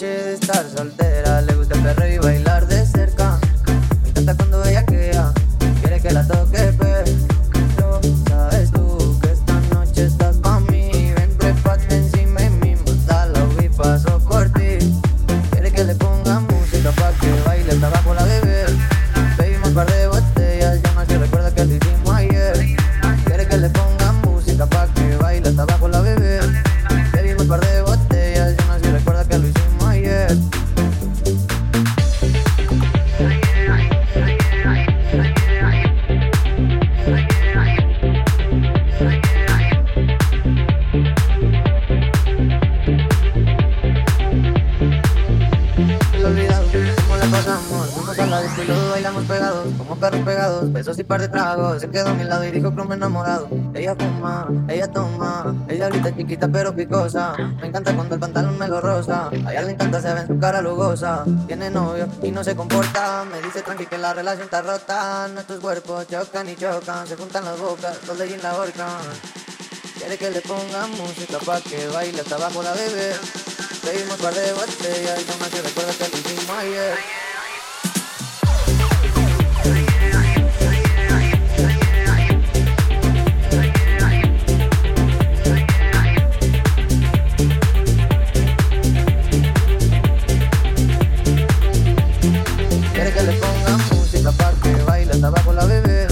noche estar soltera, le gusta el perreo y bailar pasamos, fuimos a la disco y luego bailamos pegados, como perros pegados, besos y par de tragos, se quedó a mi lado y dijo me enamorado, ella fuma, ella toma, ella ahorita chiquita pero picosa, me encanta cuando el pantalón me lo rosa, a ella le encanta, se ve en su cara lugosa, tiene novio y no se comporta, me dice tranqui que la relación está rota, nuestros cuerpos chocan y chocan, se juntan las bocas, los de en la horca. Quiere que le ponga música pa' que baile hasta abajo la bebé. Bebimos par de botellas y no me recuerda que lo hicimos ayer. Que le ponga música pa' que baile hasta abajo la bebé.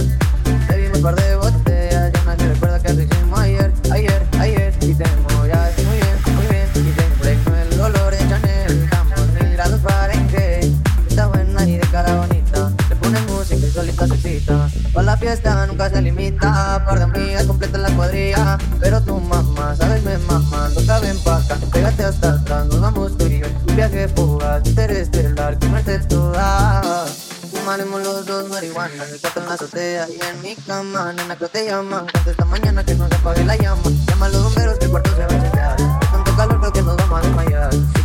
Bebimos par de botellas, ya nadie recuerda que lo hicimos ayer, ayer, ayer. Y tengo ya muy bien, muy bien. Y tengo el olor de Chanel, estamos mil grados Fahrenheit. Está buena y de cara bonita, le pone música y solita se excita. Pa' la fiesta nunca se limita, par de amigas completan la cuadrilla. Pero tu mamá, sabes, me mamá, fuga, eres estelar, quemarte toda. Fumaremos los dos marihuana, el gato en la azotea y en mi cama, En nena que te llaman, esta mañana que no se apague la llama. Llama a los bomberos que el cuarto se va a chequear, tanto calor creo que nos vamos a desmayar.